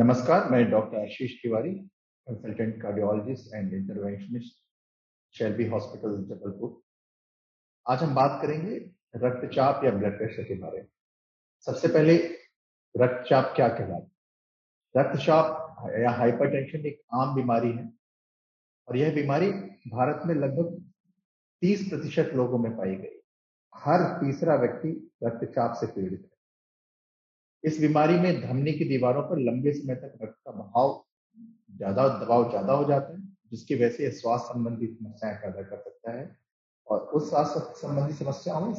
नमस्कार, मैं doctor Ashish Tiwari consultant cardiologist and interventionist Shalby hospital Jabalpur. आज हम बात करेंगे रक्तचाप या ब्लड प्रेशर के बारे में। सबसे पहले, रक्तचाप क्या कहलाता है? रक्तचाप या हाइपरटेंशन एक आम बीमारी है और यह बीमारी भारत में लगभग 30 प्रतिशत लोगों में पाई गई। हर तीसरा व्यक्ति रक्तचाप से पीड़ित है। इस बीमारी में धमनी की दीवारों पर लंबे समय तक रक्त का बहाव ज़्यादा, दबाव ज़्यादा हो जाता है, जिसकी वजह से स्वास्थ्य संबंधी समस्याएँ पैदा कर सकता है। और उस स्वास्थ्य संबंधी समस्याओं में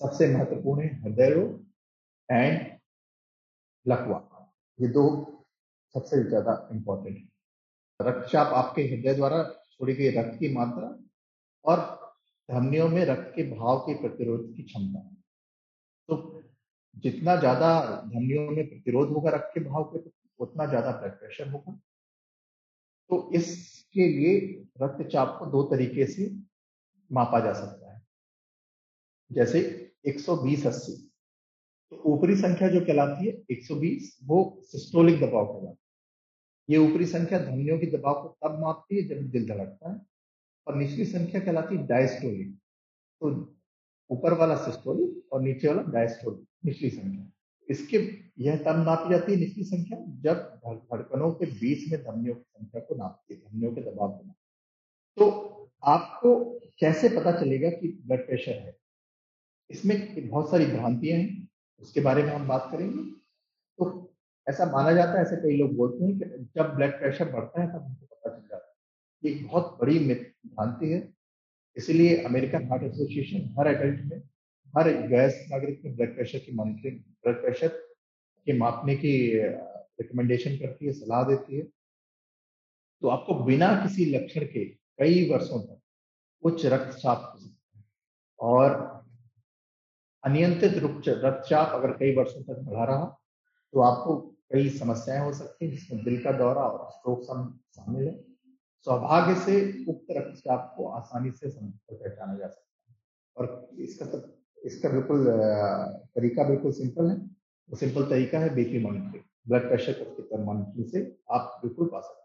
सबसे महत्वपूर्ण है हृदय रोग एंड लकवा ये दो सबसे ज़्यादा इंपॉर्टेंट है। रक्तचाप आपके हृदय द्वारा छोड़ी गई रक्त की मात्रा और धमनियों में रक्त के भाव के प्रतिरोध की क्षमता। तो जितना ज़्यादा धमनियों में प्रतिरोध होगा रक्त के भाव के उतना ज़्यादा ब्लड प्रेशर होगा। तो इसके लिए रक्तचाप को दो तरीके से मापा जा सकता है। जैसे 120 80 तो ऊपरी संख्या जो कहलाती है 120 वो सिस्टोलिक दबाव कहलाता है। ये ऊपरी संख्या धमनियों के दबाव को तब मापती है जब दिल धड़कता है, और निचली संख्या कहलाती है डायस्टोलिक तो ऊपर वाला सिस्टोलिक और नीचे वाला डायस्टोलिक निचली संख्या। इसके, यह तब नापी जाती है निचली संख्या, जब धड़कनों के बीच में धमनियों की संख्या को नापती है, धमनियों के दबाव को तो आपको कैसे पता चलेगा कि ब्लड प्रेशर है? इसमें बहुत सारी भ्रांतियाँ हैं, उसके बारे में हम बात करेंगे। तो ऐसा माना जाता है, ऐसे कई लोग बोलते हैं कि जब ब्लड प्रेशर बढ़ता है, तब हमको पता चल जाता है। एक बहुत बड़ी भ्रांति है। इसलिए अमेरिकन हार्ट एसोसिएशन हर एडल्ट में हर गैस नागरिक में ब्लड प्रेशर की मॉनिटरिंग ब्लड प्रेशर के मापने की रिकमेंडेशन करती है, सलाह देती है तो आपको बिना किसी लक्षण के कई वर्षों तक उच्च रक्तचाप हो सकता है। और अनियंत्रित रक्तचाप अगर कई वर्षों तक बढ़ा रहा तो आपको कई समस्याएँ हो सकती हैं, जिसमें दिल का दौरा और स्ट्रोक शामिल है। सौभाग्य से उक्त रक्तचाप को आसानी से पहचाना जा सकता है। और इसका इसका बिल्कुल तरीका बिल्कुल सिंपल है। वो सिंपल तरीका है बीपी मॉनिटरिंग ब्लड प्रेशर के मॉनिटरिंग से आप बिल्कुल पा सकते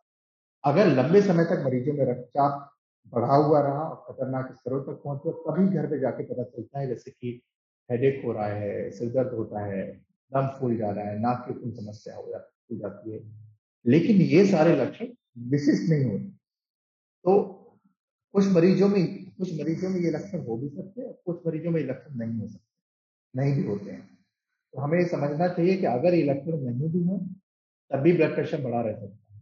अगर लंबे समय तक मरीजों में रक्तचाप बढ़ा हुआ रहा और खतरनाक स्तरों तक पहुँचे तभी घर पे जाके पता चलता है जैसे कि हेडेक हो रहा है, सिर दर्द होता है, दम फूल जा रहा है, नाक की कुछ समस्या हो जाती है। लेकिन ये सारे लक्षण विशिष्ट नहीं होते। तो कुछ मरीजों में कुछ मरीजों में ये लक्षण हो भी सकते हैं, कुछ मरीजों में ये लक्षण नहीं हो सकते, नहीं भी होते हैं। तो हमें समझना चाहिए कि अगर ये लक्षण नहीं भी है, तब भी ब्लड प्रेशर बढ़ा रह सकता है।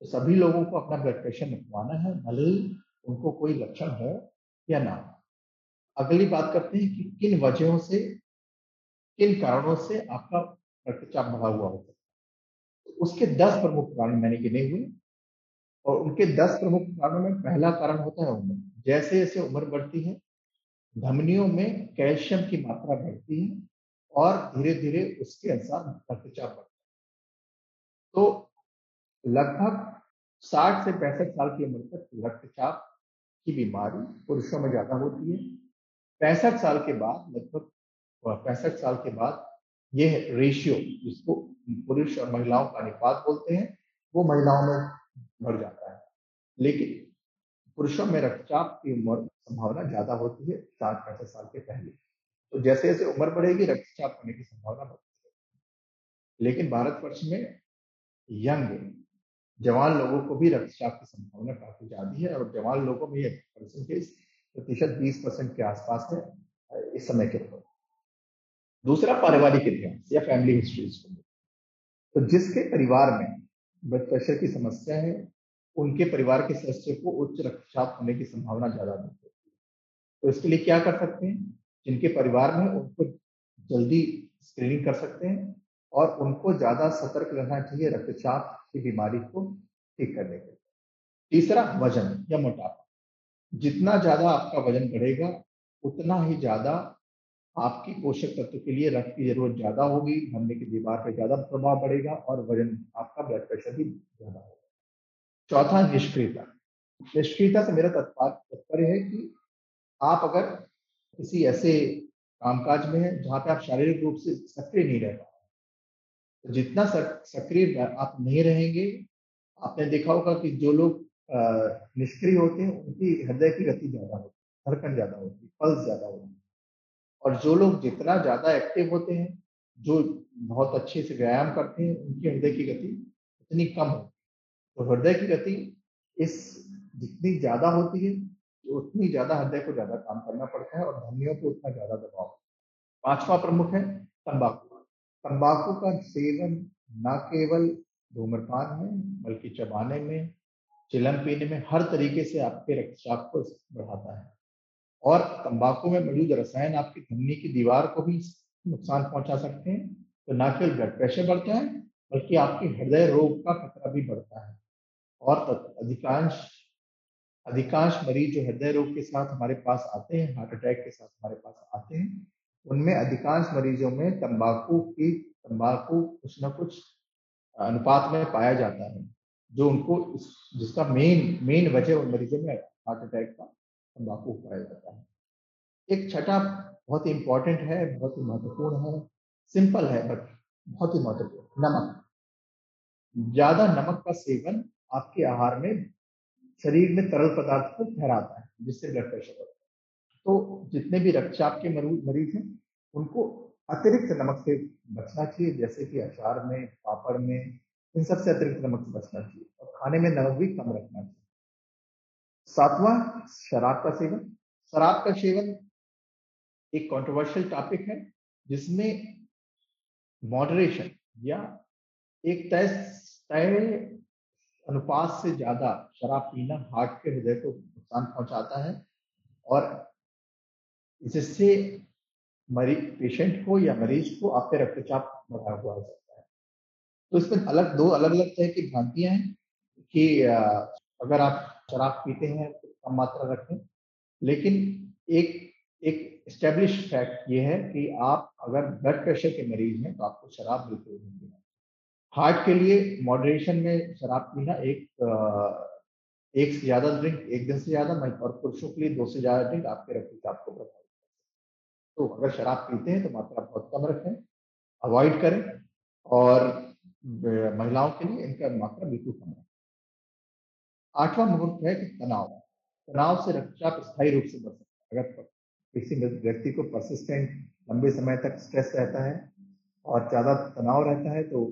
तो सभी लोगों को अपना ब्लड प्रेशर निकलवाना है, भले ही उनको कोई लक्षण हो या ना अगली बात करते हैं कि किन वजहों से, किन कारणों से आपका रक्तचाप बढ़ा हुआ होता है। तो उसके दस प्रमुख कारण मैंने गिने हुए और उनके दस प्रमुख कारणों में पहला कारण होता है उम्र। जैसे जैसे उम्र बढ़ती है, धमनियों में कैल्शियम की मात्रा बढ़ती है और धीरे धीरे उसके अनुसार रक्तचाप बढ़ता है। तो लगभग 60 से पैंसठ साल की उम्र तक रक्तचाप की बीमारी पुरुषों में ज़्यादा होती है। पैंसठ साल के बाद लगभग पैंसठ साल के बाद यह रेशियो जिसको पुरुष और महिलाओं का अनुपात बोलते हैं, वो महिलाओं में बढ़ जाता है। लेकिन पुरुषों में रक्तचाप की उम्र संभावना ज़्यादा होती है साठ पैंसठ साल के पहले। तो जैसे जैसे उम्र बढ़ेगी, रक्तचाप होने की संभावना बढ़ती है लेकिन भारतवर्ष में यंग, जवान लोगों को भी रक्तचाप की संभावना काफ़ी ज़्यादा है और जवान लोगों में ये परसेंटेज प्रतिशत बीस परसेंट के आसपास है, इस समय के ऊपर। दूसरा पारिवारिक इतिहास या फैमिली हिस्ट्री तो जिसके परिवार में ब्लड प्रेशर की समस्या है, उनके परिवार के सदस्य को उच्च रक्तचाप होने की संभावना ज़्यादा होती है। तो इसके लिए क्या कर सकते हैं? जिनके परिवार में उनको जल्दी स्क्रीनिंग कर सकते हैं और उनको ज़्यादा सतर्क रहना चाहिए रक्तचाप की बीमारी को ठीक करने के लिए। तीसरा, वज़न या मोटापा। जितना ज़्यादा आपका वज़न बढ़ेगा, उतना ही ज़्यादा आपकी पोषक तत्व के लिए रक्त की ज़रूरत ज़्यादा होगी, धमनी की दीवार पर ज़्यादा प्रभाव पड़ेगा और वज़न, आपका ब्लड प्रेशर भी ज़्यादा होगा। चौथा, निष्क्रियता। निष्क्रियता से मेरा तात्पर्य है कि आप अगर किसी ऐसे कामकाज में है जहाँ पे आप शारीरिक रूप से सक्रिय नहीं रह पा तो जितना सक्रिय आप नहीं रहेंगे, आपने देखा होगा कि जो लोग निष्क्रिय होते हैं, उनकी हृदय की गति ज़्यादा होती है धड़कन ज़्यादा होती है, पल्स ज़्यादा होती है। और जो लोग जितना ज़्यादा एक्टिव होते हैं, जो बहुत अच्छे से व्यायाम करते हैं, उनकी हृदय की गति उतनी कम होती है। तो हृदय की गति इस जितनी ज़्यादा होती है तो उतनी ज़्यादा हृदय को ज़्यादा काम करना पड़ता है और धमनियों को उतना ज़्यादा दबाव पांचवा प्रमुख है, तंबाकू। तंबाकू का सेवन न केवल धूम्रपान में, बल्कि चबाने में, चिलम पीने में, हर तरीके से आपके रक्तचाप को बढ़ाता है। और तंबाकू में मौजूद रसायन आपकी धमनी की दीवार को भी नुकसान पहुँचा सकते हैं। तो ना केवल ब्लड प्रेशर बढ़ता है, बल्कि आपके हृदय रोग का खतरा भी बढ़ता है। और अधिकांश अधिकांश मरीज़ जो हृदय रोग के साथ हमारे पास आते हैं हार्ट अटैक के साथ हमारे पास आते हैं, उनमें अधिकांश मरीजों में तंबाकू की, तंबाकू कुछ ना कुछ अनुपात में पाया जाता है, जो उनको जिसका मेन मेन वजह उन मरीजों में हार्ट अटैक का तंबाकू पाया जाता है एक छठा बहुत ही इंपॉर्टेंट है, बहुत ही महत्वपूर्ण है सिंपल है बट बहुत ही महत्वपूर्ण। नमक। ज़्यादा नमक का सेवन आपके आहार में शरीर में तरल पदार्थ को ठहराता है, जिससे ब्लड प्रेशर बढ़ता है। तो जितने भी रक्तचाप के मरीज़ हैं, उनको अतिरिक्त नमक से बचना चाहिए, जैसे कि अचार में, पापड़ में, इन सबसे अतिरिक्त नमक से बचना चाहिए। और खाने में नमक भी कम रखना चाहिए। सातवां, शराब का सेवन। शराब का सेवन एक कंट्रोवर्शियल टॉपिक है, जिसमें मॉडरेशन या एक तय तय अनुपात से ज़्यादा शराब पीना हार्ट के हृदय को नुकसान पहुंचाता है और जिससे मरीज़ पेशेंट को या मरीज़ को आपके रक्तचाप बढ़ा हुआ हो सकता है। तो इसमें अलग, दो अलग अलग तरह की भ्रांतियाँ हैं कि अगर आप शराब पीते हैं तो कम मात्रा रखें। लेकिन एक एक स्टेब्लिश फैक्ट ये है कि आप अगर ब्लड प्रेशर के मरीज़ हैं तो आपको शराब बिल्कुल नहीं पीना हार्ट के लिए मॉडरेशन में शराब पीना एक एक से ज़्यादा ड्रिंक एक दिन से ज़्यादा और पुरुषों के लिए दो से ज़्यादा ड्रिंक आपके रक्तचाप को प्रभावित तो अगर शराब पीते हैं तो मात्रा बहुत कम रखें अवॉइड करें, और महिलाओं के लिए इनका मात्रा बिल्कुल कम रखें। आठवां मुहूर्त है कि तनाव। तनाव से रक्षा स्थायी रूप से बढ़ सकता है। अगर किसी व्यक्ति को परसिस्टेंट लंबे समय तक स्ट्रेस रहता है और ज़्यादा तनाव रहता है तो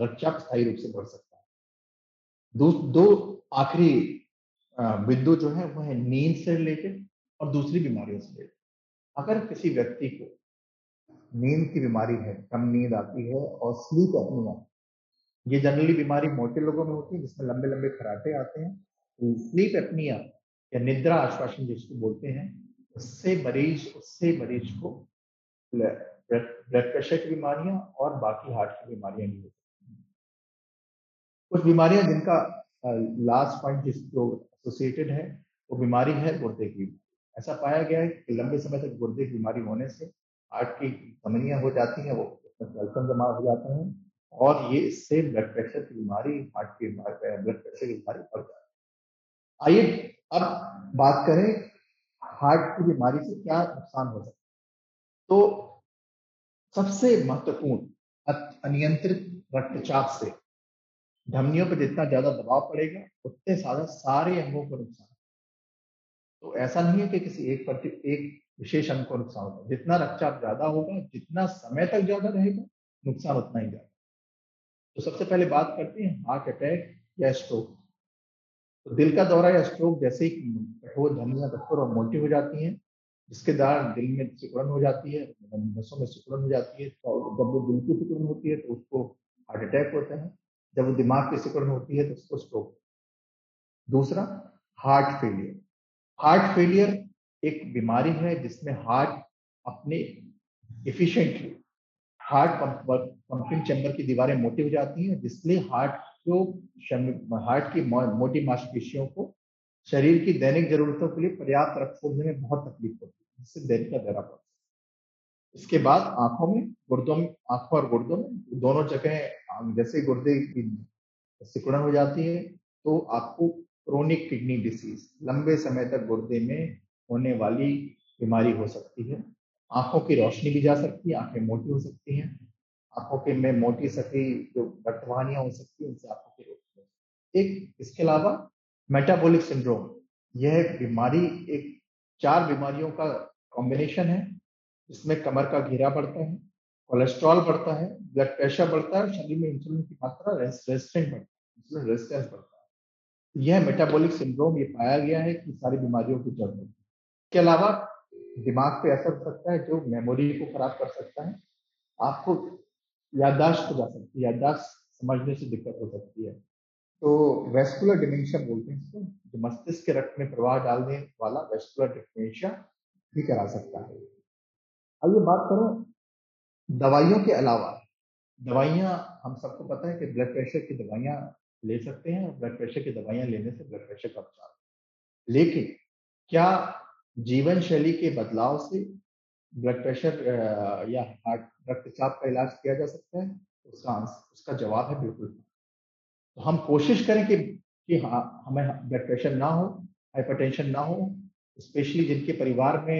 रक्षा स्थायी रूप से बढ़ सकता है। दो दो आखिरी बिंदु जो है वह है नींद से रिलेटेड और दूसरी बीमारियों से रिलेटेड अगर किसी व्यक्ति को नींद की बीमारी है, कम नींद आती है और स्लीप एपनिया ये जनरली बीमारी मोटे लोगों में होती है, जिसमें लंबे लंबे खराटे आते हैं। तो स्लीप एपनिया या निद्रा आश्वासन जिसको बोलते हैं, उससे मरीज़ उससे मरीज़ को ब्लड प्रेशर की बीमारियाँ और बाकी हार्ट की बीमारियाँ नहीं होती। कुछ बीमारियाँ जिनका लास्ट पॉइंट जिस जो एसोसिएटेड है, वो बीमारी है गुर्दे की। ऐसा पाया गया है कि लंबे समय तक गुर्दे की बीमारी होने से हार्ट की धमनियाँ हो जाती हैं, वो कैल्शियम जमा हो जाते हैं। और ये इससे ब्लड प्रेशर की बीमारी हार्ट की बीमारी ब्लड प्रेशर की बीमारी बढ़ जाती है। आइए अब बात करें हार्ट की बीमारी से क्या नुकसान हो सकता है। तो सबसे महत्वपूर्ण अनियंत्रित रक्तचाप से धमनियों पर जितना ज़्यादा दबाव पड़ेगा, उतने ज़्यादा सारे अंगों को नुकसान तो ऐसा नहीं है कि किसी एक प्रति, एक विशेष अंग को नुकसान होगा। जितना रक्तचाप ज़्यादा होगा, जितना समय तक ज़्यादा रहेगा, नुकसान उतना ही ज़्यादा। तो सबसे पहले बात करते हैं हार्ट अटैक या स्ट्रोक तो दिल का दौरा या स्ट्रोक जैसे ही कठोर धमनियाँ कठोर और मोटी हो जाती हैं, जिसके द्वारा दिल में सिकुड़न हो जाती है नसों में सिकुड़न हो जाती है तो जब वो दिल की सिकुड़न होती है तो उसको हार्ट अटैक होता है। जब वो दिमाग की सिकुड़न होती है तो उसको स्ट्रोक दूसरा हार्ट फेलियर हार्ट फेलियर एक बीमारी है जिसमें हार्ट अपने इफिशिएंटली हार्ट पंपिंग चैम्बर की दीवारें मोटी हो जाती हैं जिसलिए हार्ट को हार्ट की मोटी मांसपेशियों को, शरीर की दैनिक जरूरतों के लिए पर्याप्त रक्त खोलने में बहुत तकलीफ़ होती है, जिससे दैनिक का दरा पड़ता है। इसके बाद आँखों में, गुर्दों में, आँखों और गुर्दों में, दोनों जगह, जैसे गुर्दे की सिकुड़न हो जाती है तो आपको क्रोनिक किडनी डिसीज लंबे समय तक गुर्दे में होने वाली बीमारी हो सकती है। आँखों की रोशनी भी जा सकती है, आँखें मोटी हो सकती हैं आँखों के में मोटी सफी जो रक्तवाहिनियाँ हो सकती है, उनसे आँखों की रोशनी एक, इसके अलावा मेटाबॉलिक सिंड्रोम यह बीमारी, एक, चार बीमारियों का कॉम्बिनेशन है इसमें कमर का घेरा बढ़ता है कोलेस्ट्रॉल बढ़ता है ब्लड प्रेशर बढ़ता है शरीर में इंसुलिन की मात्रा इंसुलिन रेजिस्टेंस बढ़ता है यह मेटाबॉलिक सिंड्रोम ये पाया गया है कि सारी बीमारियों की जड़ है इसके अलावा, दिमाग पे असर सकता है, जो मेमोरी को खराब कर सकता है। आपको याददाश्त हो जा सकती है, याददाश्त समझने से दिक्कत हो सकती है। तो वेस्कुलर डिमेंशिया बोलते हैं इसको, जो मस्तिष्क के रक्त में प्रवाह डालने वाला वेस्कुलर डिमेंशिया भी करा सकता है। आइए बात करो, दवाइयों के अलावा, दवाइयाँ, हम सबको पता है कि ब्लड प्रेशर की दवाइयाँ ले सकते हैं ब्लड प्रेशर की दवाइयाँ लेने से ब्लड प्रेशर का उपचार लेकिन क्या जीवन शैली के बदलाव से ब्लड प्रेशर या हार्ट रक्तचाप का इलाज किया जा सकता है, उसका उसका जवाब है बिल्कुल तो हम कोशिश करें कि कि हाँ हमें ब्लड प्रेशर ना हो हाइपरटेंशन ना हो स्पेशली जिनके परिवार में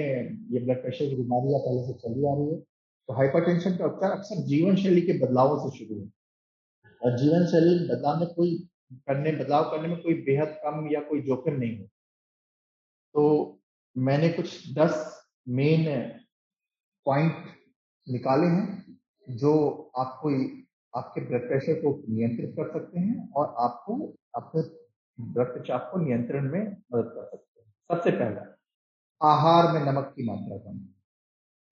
ये ब्लड प्रेशर की बीमारी पहले से चली आ रही है तो हाइपरटेंशन का उपचार अक्सर जीवन शैली के बदलावों से शुरू है। और जीवन शैली बदलाव में कोई करने, बदलाव करने में कोई बेहद कम या कोई जोखिम नहीं है तो मैंने कुछ दस मेन पॉइंट निकाले हैं, जो आपको आपके ब्लड प्रेशर को नियंत्रित कर सकते हैं और आपको अपने रक्तचाप को नियंत्रण में मदद कर सकते हैं। सबसे पहला, आहार में नमक की मात्रा कम।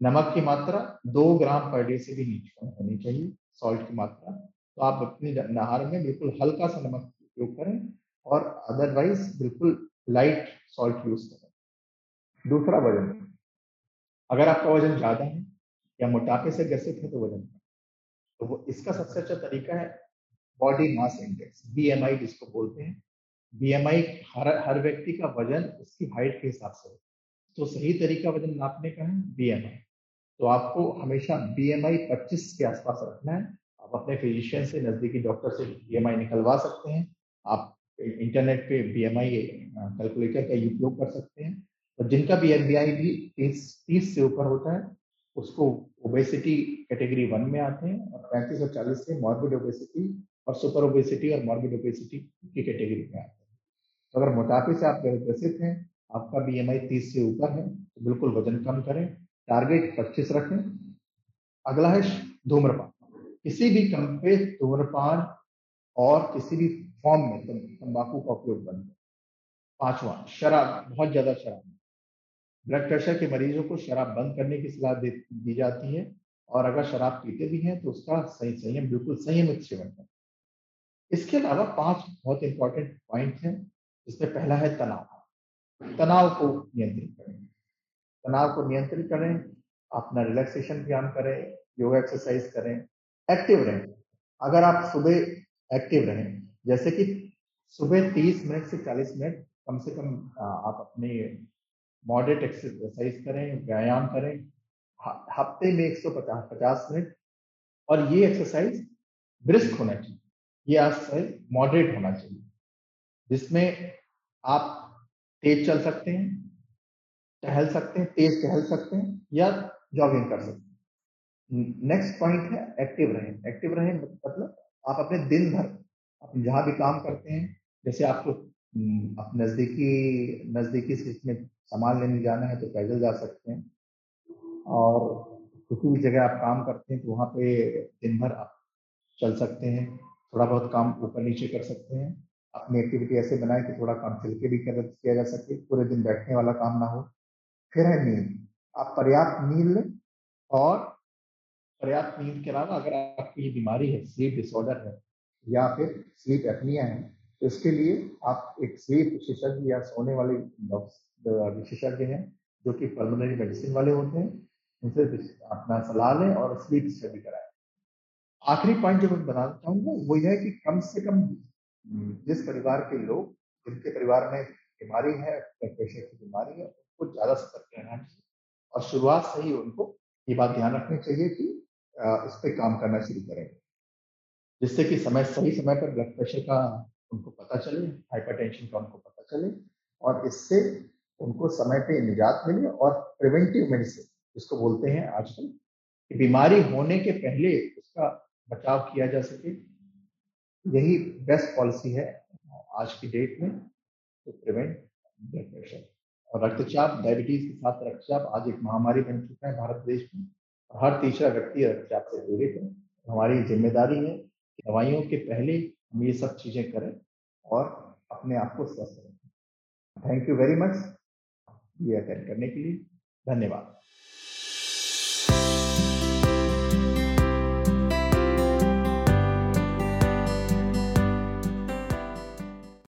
नमक की मात्रा दो ग्राम पर डे से भी नीचे होनी चाहिए सॉल्ट की मात्रा। तो आप अपने आहार में बिल्कुल हल्का सा नमक उपयोग करें और अदरवाइज़ बिल्कुल लाइट सॉल्ट यूज़ करें। दूसरा वज़न, अगर आपका वज़न ज़्यादा है या मोटापे से ग्रसित है तो वज़न तो वो इसका सबसे अच्छा तरीका है बॉडी मास इंडेक्स बीएमआई जिसको बोलते हैं। बीएमआई हर हर व्यक्ति का वज़न उसकी हाइट के हिसाब से तो सही तरीका वज़न नापने का है बीएमआई तो आपको हमेशा बीएमआई 25 के आसपास रखना है। आप अपने फिजिशियन से नजदीकी डॉक्टर से बीएमआई निकलवा सकते हैं। आप इंटरनेट पे बीएमआई कैलकुलेटर का उपयोग कर सकते हैं। और जिनका बी एम बी आई भी तीस तीस से ऊपर होता है, उसको ओबेसिटी कैटेगरी वन में आते हैं और पैंतीस और चालीस से मॉर्बिड ओबेसिटी और सुपर ओबेसिटी और मॉर्बिड ओबेसिटी की कैटेगरी में आते हैं। तो अगर मोटापे से आप ग्रसित हैं, आपका बी एम से ऊपर है तो बिल्कुल वज़न कम करें टारगेट पच्चीस रखें। अगला है धूम्रपान। किसी भी कम पे धूम्रपान और किसी भी फॉर्म में तंबाकू का उपयोग बंद पांचवा, शराब, बहुत ज़्यादा शराब। ब्लड प्रेशर के मरीजों को शराब बंद करने की सलाह दी जाती है और अगर शराब पीते भी हैं तो उसका सही संयम, बिल्कुल संयमित सेवन करें। इसके अलावा पाँच बहुत इंपॉर्टेंट पॉइंट हैं, जिसमें पहला है तनाव। तनाव को नियंत्रित करें। तनाव को नियंत्रित करें, अपना रिलैक्सेशन व्यायाम करें योगा एक्सरसाइज करें एक्टिव रहें। अगर आप सुबह एक्टिव रहें, जैसे कि सुबह 30 मिनट से 40 मिनट कम से कम आप अपने मॉडरेट एक्सरसाइज करें, व्यायाम करें हफ़्ते में 150 50 मिनट। और ये एक्सरसाइज ब्रिस्क होना चाहिए। ये एक्सरसाइज मॉडरेट होना चाहिए। जिसमें आप तेज चल सकते हैं, टहल सकते हैं, तेज टहल सकते हैं या जॉगिंग कर सकते हैं। नेक्स्ट पॉइंट है एक्टिव रहें। एक्टिव रहें मतलब आप अपने दिन भर आप जहाँ भी काम करते हैं, जैसे आपको आप नज़दीकी नज़दीकी में सामान लेने जाना है तो पैदल जा सकते हैं। और किसी भी जगह आप काम करते हैं तो वहाँ पे दिन भर आप चल सकते हैं, थोड़ा बहुत काम ऊपर नीचे कर सकते हैं। अपनी एक्टिविटी ऐसे बनाए कि थोड़ा काम चल के भी कर, किया जा सके, पूरे दिन बैठने वाला काम ना हो। फिर है नींद। आप पर्याप्त नींद लें और पर्याप्त नींद के अलावा अगर आपकी बीमारी है स्लीप डिसऑर्डर है या फिर स्लीप एपनिया है इसके लिए आप एक स्लीप विशेषज्ञ या सोने वाले विशेषज्ञ हैं, जो कि पल्मोनरी मेडिसिन वाले होते हैं। उनसे अपना सलाह लें और स्लीप स्टडी कराएँ। आखिरी पॉइंट जो मैं बताना चाहूँगा वो यह है कि कम से कम जिस परिवार के लोग, जिनके परिवार में बीमारी है प्रेशर की बीमारी है, उनको ज़्यादा सतर्क रहना चाहिए। और शुरुआत से ही उनको ये बात ध्यान रखनी चाहिए कि इस पर काम करना शुरू करें। जिससे कि समय, सही समय पर ब्लड प्रेशर का उनको पता चले हाइपरटेंशन का उनको पता चले और इससे उनको समय पे निजात मिले और प्रिवेंटिव मेडिसिन जिसको बोलते हैं आजकल, कि बीमारी होने के पहले उसका बचाव किया जा सके। यही बेस्ट पॉलिसी है आज की डेट में टू प्रिवेंट ब्लड प्रेशर और रक्तचाप डायबिटीज़ के साथ रक्तचाप आज एक महामारी बन चुका है भारत देश में। हर तीसरा व्यक्ति रक्तचाप से पीड़ित है। हमारी ज़िम्मेदारी है कि दवाइयों के पहले हम ये सब चीज़ें करें और अपने आप को स्वस्थ रखें। थैंक यू वेरी मच ये अटेंड करने के लिए धन्यवाद।